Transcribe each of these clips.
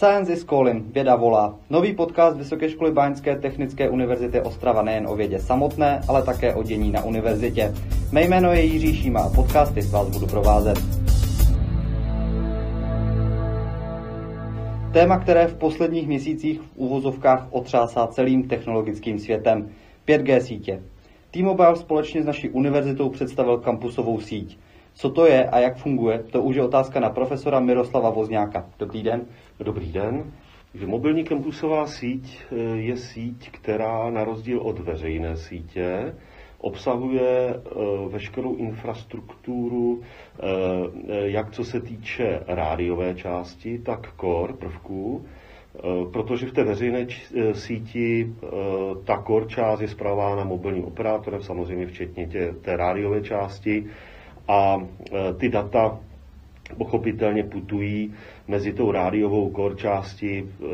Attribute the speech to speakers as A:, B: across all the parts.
A: Science is calling, věda volá. Nový podcast Vysoké školy Báňské technické univerzity Ostrava nejen o vědě samotné, ale také o dění na univerzitě. Mé jméno je Jiří Šíma a podcasty s vás budu provázet. Téma, které v posledních měsících v úvozovkách otřásá celým technologickým světem. 5G sítě. T-Mobile společně s naší univerzitou představil kampusovou síť. Co to je a jak funguje, to už je otázka na profesora Miroslava Vozňáka. Dobrý den.
B: Dobrý den. Takže mobilní kampusová síť eh, je síť, která na rozdíl od veřejné sítě obsahuje eh, veškerou infrastrukturu, eh, jak co se týče rádiové části, tak core prvků, protože v té veřejné síti ta core část je zpravována mobilním operátorem, samozřejmě včetně té rádiové části, a ty data pochopitelně putují mezi tou rádiovou kor části e,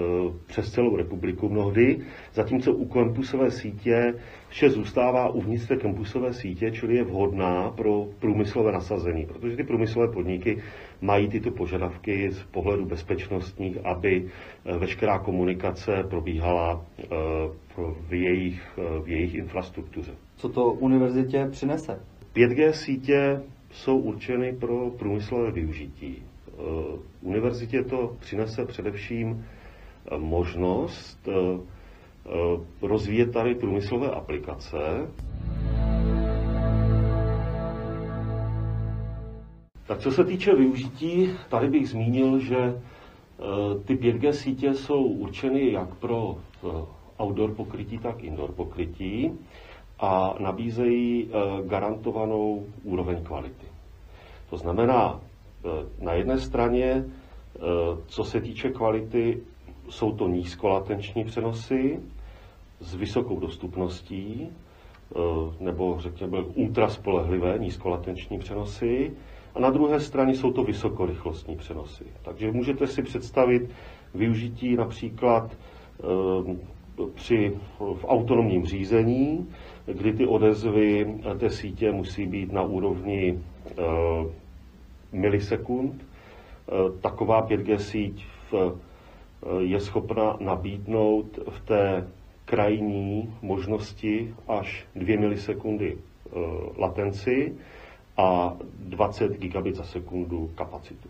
B: přes celou republiku mnohdy, zatímco u kampusové sítě vše zůstává uvnitř té kampusové sítě, čili je vhodná pro průmyslové nasazení, protože ty průmyslové podniky mají tyto požadavky z pohledu bezpečnostních, aby e, veškerá komunikace probíhala e, v jejich, v jejich infrastruktuře.
A: Co to univerzitě přinese?
B: 5G sítě jsou určeny pro průmyslové využití. Eh, univerzitě to přinese především eh, možnost eh, rozvíjet tady průmyslové aplikace. Tak co se týče využití, tady bych zmínil, že ty 5G sítě jsou určeny jak pro outdoor pokrytí, tak indoor pokrytí a nabízejí garantovanou úroveň kvality. To znamená, e, na jedné straně, e, co se týče kvality, jsou to nízkolatenční přenosy s vysokou dostupností, nebo řekněme ultraspolehlivé nízkolatenční přenosy. A na druhé straně jsou to vysokorychlostní přenosy. Takže můžete si představit využití například při, v autonomním řízení, kdy ty odezvy té sítě musí být na úrovni Eh, milisekund. Eh, taková 5G síť v, eh, je schopna nabídnout v té krajní možnosti až 2 milisekundy latenci a 20 gigabit za sekundu kapacitu.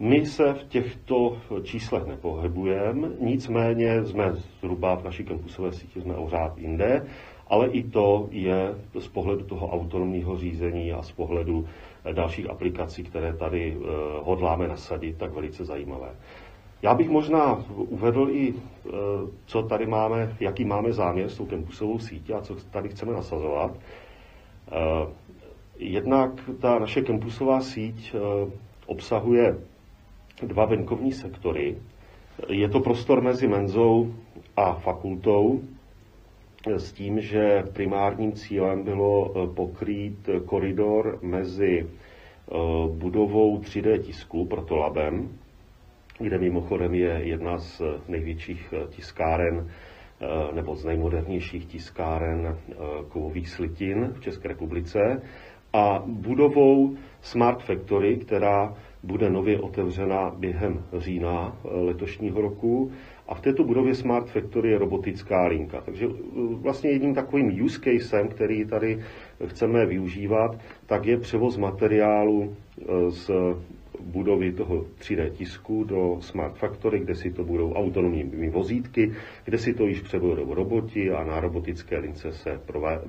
B: My se v těchto číslech nepohybujeme, nicméně jsme zhruba v naší kampusové síti jsme o řád jinde, ale i to je z pohledu toho autonomního řízení a z pohledu dalších aplikací, které tady eh, hodláme nasadit, tak velice zajímavé. Já bych možná uvedl i, eh, co tady máme, jaký máme záměr s tou campusovou sítí a co tady chceme nasazovat. Eh, jednak ta naše campusová síť obsahuje dva venkovní sektory. Je to prostor mezi menzou a fakultou, s tím, že primárním cílem bylo eh, pokrýt koridor mezi eh, budovou 3D tisku, proto labem, kde mimochodem je jedna z největších eh, tiskáren nebo z nejmodernějších tiskáren kovových slitin v České republice a budovou Smart Factory, která bude nově otevřena během října letošního roku a v této budově Smart Factory je robotická linka. Takže uh, vlastně jedním takovým use casem, který tady chceme využívat, tak je převoz materiálu uh, z budovy toho 3D tisku do Smart Factory, kde si to budou autonomními vozítky, kde si to již převedou roboti a na robotické lince se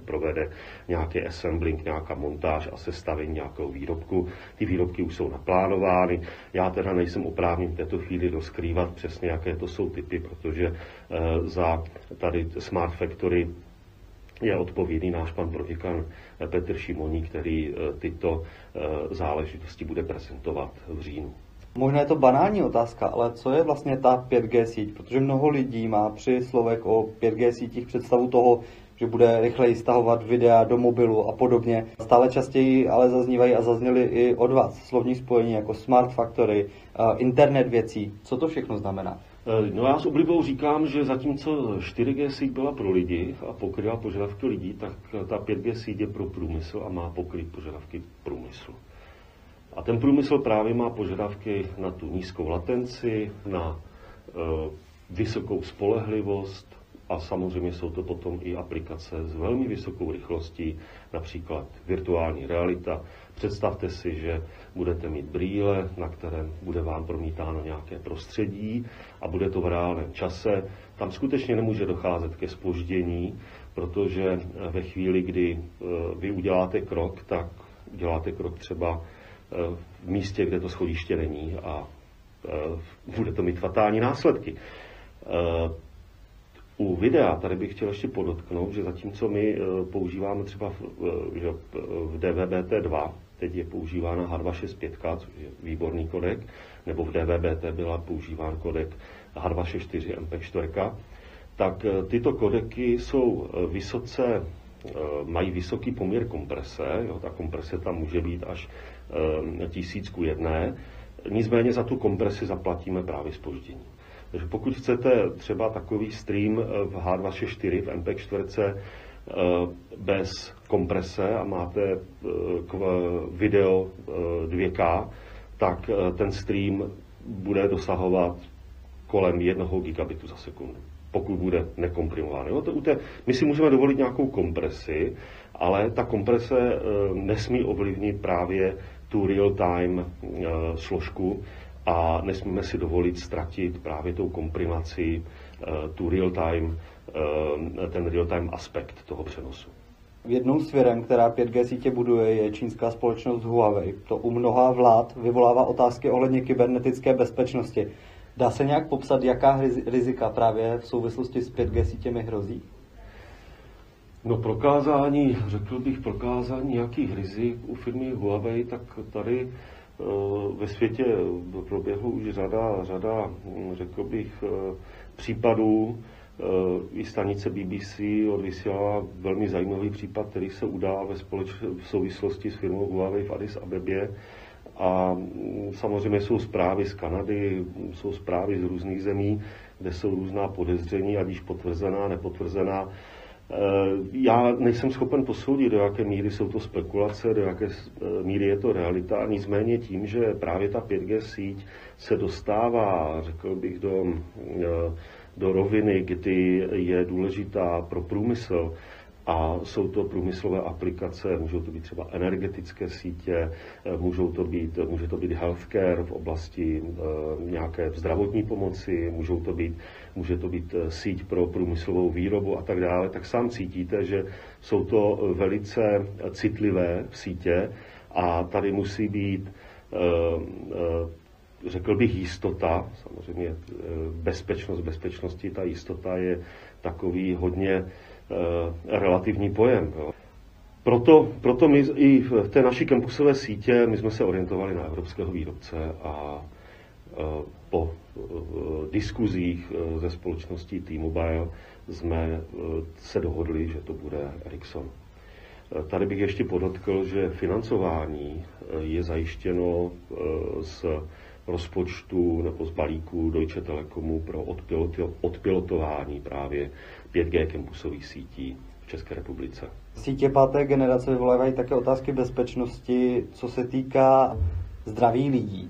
B: provede nějaký assembling, nějaká montáž a sestavení nějakého výrobku. Ty výrobky už jsou naplánovány. Já teda nejsem oprávněn v této chvíli rozkrývat přesně, jaké to jsou typy, protože eh, za tady Smart Factory je odpovědný náš pan proděkan Petr Šimoní, který eh, tyto eh, záležitosti bude prezentovat v říjnu.
A: Možná je to banální otázka, ale co je vlastně ta 5G síť? Protože mnoho lidí má při slovech o 5G sítích představu toho, že bude rychleji stahovat videa do mobilu a podobně. Stále častěji ale zaznívají a zazněly i od vás slovní spojení jako Smart Factory, internet věcí. Co to všechno znamená?
B: Eh, no já s oblibou říkám, že zatímco 4G síť byla pro lidi a pokryla požadavky lidí, tak ta 5G síť je pro průmysl a má pokryt požadavky průmyslu. A ten průmysl právě má požadavky na tu nízkou latenci, na vysokou spolehlivost, a samozřejmě jsou to potom i aplikace s velmi vysokou rychlostí, například virtuální realita. Představte si, že budete mít brýle, na kterém bude vám promítáno nějaké prostředí a bude to v reálném čase. Tam skutečně nemůže docházet ke spoždění, protože ve chvíli, kdy eh, vy uděláte krok, tak uděláte krok třeba eh, v místě, kde to schodiště není a eh, bude to mít fatální následky. U videa tady bych chtěl ještě podotknout, že zatímco my eh, používáme třeba v, eh, že v DVB-T2, teď je používána H265, což je výborný kodek, nebo v DVB-T byla používán kodek H264 MP4, tak eh, tyto kodeky jsou vysoce, mají vysoký poměr komprese, jo, ta komprese tam může být až tisícku jedné, nicméně za tu kompresi zaplatíme právě spoždění. Takže pokud chcete třeba takový stream eh, v H264, v MP4 eh, bez komprese a máte eh, video 2K, tak ten stream bude dosahovat kolem 1 gigabitu za sekundu, pokud bude nekomprimován. Jo, to, my si můžeme dovolit nějakou kompresi, ale ta komprese nesmí ovlivnit právě tu real-time složku, a nesmíme si dovolit ztratit právě tou komprimací eh, tu real-time, eh, ten real-time aspekt toho přenosu.
A: Jednou z firm, která 5G sítě buduje, je čínská společnost Huawei. To u mnoha vlád vyvolává otázky ohledně kybernetické bezpečnosti. Dá se nějak popsat, jaká rizika právě v souvislosti s 5G sítěmi hrozí?
B: No prokázání, řekl bych, prokázání nějakých rizik u firmy Huawei, tak tady ve světě proběhlo už řada, řada hm, řekl bych, eh, případů. Eh, I stanice BBC odvysílala velmi zajímavý případ, který se udál ve společ- v souvislosti s firmou Huawei v Addis Abebě. A hm, samozřejmě jsou zprávy z Kanady, jsou zprávy z různých zemí, kde jsou různá podezření, ať již potvrzená, nepotvrzená. Eh, já nejsem schopen posoudit, do jaké míry jsou to spekulace, do jaké eh, míry je to realita, nicméně tím, že právě ta 5G síť se dostává, řekl bych, do, eh, do roviny, kdy je důležitá pro průmysl, a jsou to průmyslové aplikace, můžou to být třeba energetické sítě, můžou to být, může to být healthcare v oblasti nějaké zdravotní pomoci, můžou to být může to být eh, síť pro průmyslovou výrobu a tak dále, tak sám cítíte, že jsou to eh, velice citlivé sítě a tady musí být, eh, řekl bych, jistota, samozřejmě bezpečnost bezpečnosti, ta jistota je takový hodně relativní pojem. Proto, proto my i v té naší kampusové sítě my jsme se orientovali na evropského výrobce a po diskuzích eh, ze společností T-Mobile jsme eh, se dohodli, že to bude Ericsson. Eh, tady bych ještě podotkl, že financování je zajištěno z rozpočtu nebo z balíku Deutsche Telekomu pro odpilotování právě 5G campusových sítí v České republice.
A: Sítě páté generace vyvolávají také otázky bezpečnosti, co se týká zdraví lidí.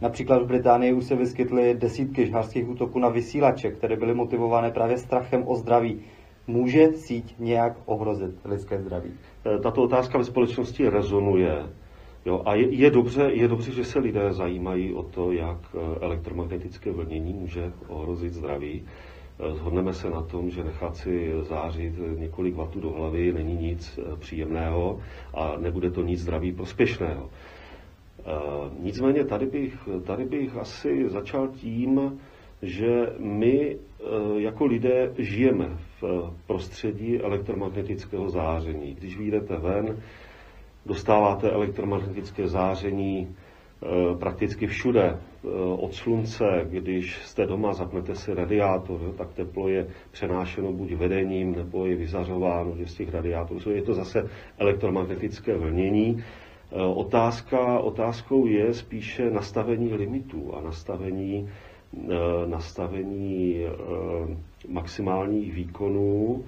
A: Například v Británii už se vyskytly desítky žhářských útoků na vysílače, které byly motivované právě strachem o zdraví. Může síť nějak ohrozit lidské zdraví?
B: E, tato otázka ve společnosti rezonuje. Jo, a je, je, dobře, je dobře, že se lidé zajímají o to, jak e, elektromagnetické vlnění může ohrozit zdraví. Zhodneme se na tom, že nechat si zářit několik vatů do hlavy není nic příjemného a nebude to nic zdraví prospěšného. Eh, nicméně tady bych, tady bych asi začal tím, že my eh, jako lidé žijeme v prostředí elektromagnetického záření. Když vyjdete ven, dostáváte elektromagnetické záření eh, prakticky všude. Od slunce, když jste doma, zapnete si radiátor, tak teplo je přenášeno buď vedením, nebo je vyzařováno z těch radiátorů. Je to zase elektromagnetické vlnění Eh, otázka, otázkou je spíše nastavení limitů a nastavení, nastavení maximálních výkonů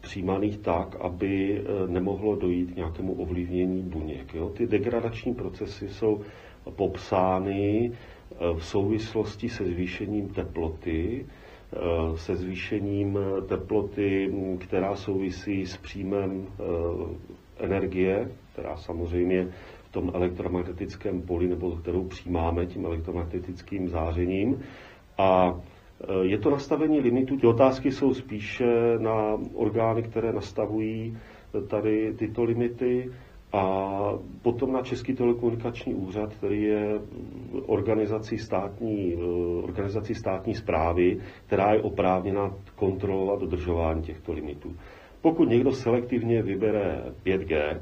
B: přijímaných tak, aby nemohlo dojít k nějakému ovlivnění buněk. Jo? Ty degradační procesy jsou popsány v souvislosti se zvýšením teploty, se zvýšením teploty, která souvisí s příjmem energie, která samozřejmě v tom elektromagnetickém poli, nebo kterou přijímáme tím elektromagnetickým zářením. A je to nastavení limitu. Ty otázky jsou spíše na orgány, které nastavují tady tyto limity a potom na Český telekomunikační úřad, který je organizací státní, e, organizací státní zprávy, která je oprávněna kontrolovat dodržování těchto limitů. Pokud někdo selektivně vybere 5G,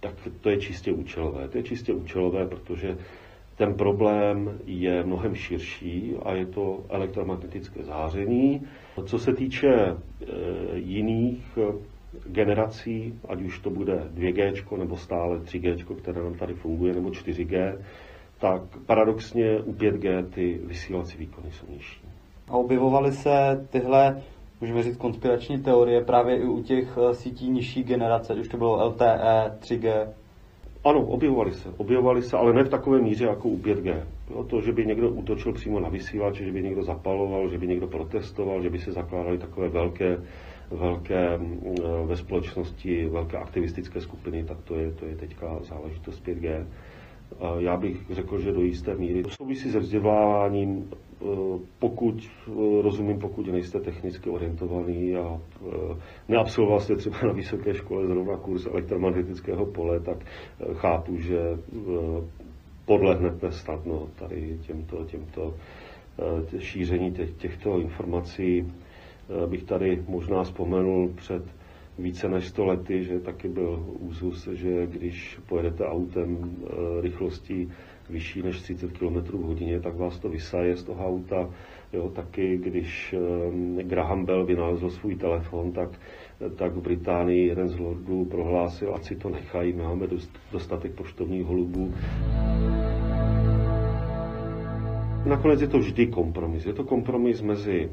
B: tak to je čistě účelové. To je čistě účelové, protože ten problém je mnohem širší a je to elektromagnetické záření. Co se týče e, jiných e, generací, ať už to bude 2G nebo stále 3G, které nám tady funguje, nebo 4G, tak paradoxně u 5G ty vysílací výkony jsou nižší.
A: A objevovaly se tyhle můžeme říct, konspirační teorie právě i u těch eh, sítí nižší generace, už to bylo LTE, 3G.
B: Ano, objevovali se, objevovali se, ale ne v takové míře jako u 5G. Jo, to, že by někdo útočil přímo na vysílač, že by někdo zapaloval, že by někdo protestoval, že by se zakládaly takové velké, velké mm, eh, ve společnosti, velké aktivistické skupiny, tak to je, to je teďka záležitost 5G. Já bych řekl, že do jisté míry to souvisí se vzděláváním, e, pokud, e, rozumím, pokud nejste technicky orientovaný a e, neabsolvoval jste třeba na vysoké škole zrovna kurz elektromagnetického pole, tak chápu, že podlehnete snadno tady těmto, těmto šíření těchto informací. Bych tady možná vzpomenul před více než 100 lety, že taky byl úzus, že když pojedete autem e, rychlostí vyšší než 30 km v hodině, tak vás to vysaje z toho auta. Jo, taky když e, Graham Bell vynalezl svůj telefon, tak, tak v Británii jeden z lordů prohlásil, ať si to nechají, máme dostatek poštovních holubů. Nakonec je to vždy kompromis. Je to kompromis mezi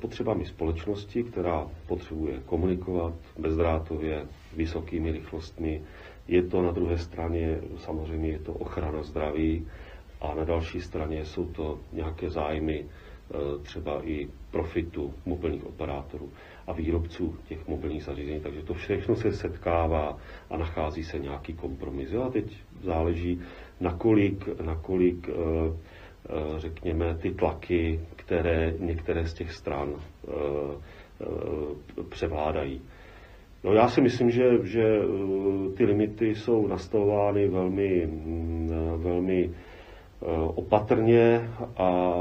B: potřebami společnosti, která potřebuje komunikovat bezdrátově vysokými rychlostmi. Je to na druhé straně, samozřejmě je to ochrana zdraví a na další straně jsou to nějaké zájmy e, třeba i profitu mobilních operátorů a výrobců těch mobilních zařízení. Takže to všechno se setkává a nachází se nějaký kompromis. A teď záleží, nakolik, nakolik Eh, řekněme, ty tlaky, které některé z těch stran eh, eh, převládají. No já si myslím, že, že ty limity jsou nastavovány velmi, mm, velmi opatrně a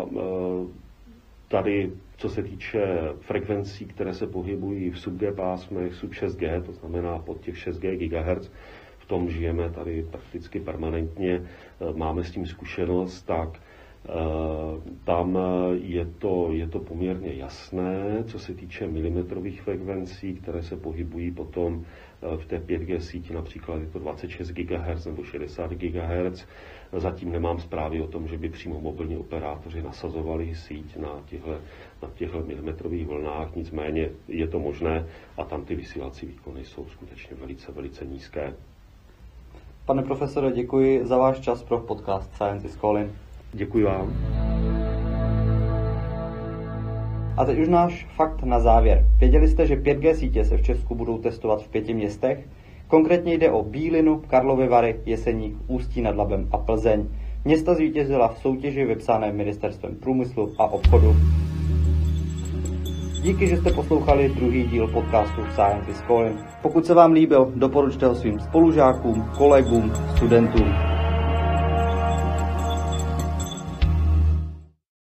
B: tady, co se týče frekvencí, které se pohybují v sub-G pásmech, sub 6G, to znamená pod těch 6G GHz, v tom žijeme tady prakticky permanentně, máme s tím zkušenost, tak Eh, tam eh, je to, je to poměrně jasné, co se týče milimetrových frekvencí, které se pohybují potom eh, v té 5G síti, například je to 26 GHz nebo 60 GHz. Zatím nemám zprávy o tom, že by přímo mobilní operátoři nasazovali síť na těchto, na milimetrových vlnách, nicméně je to možné a tam ty vysílací výkony jsou skutečně velice, velice nízké.
A: Pane profesore, děkuji za váš čas pro podcast Science is Calling.
B: Děkuji vám.
A: A teď už náš fakt na závěr. Věděli jste, že 5G sítě se v Česku budou testovat v pěti městech? Konkrétně jde o Bílinu, Karlovy Vary, Jeseník, Ústí nad Labem a Plzeň. Města zvítězila v soutěži vypsané Ministerstvem průmyslu a obchodu. Díky, že jste poslouchali druhý díl podcastu Science is Calling. Pokud se vám líbil, doporučte ho svým spolužákům, kolegům, studentům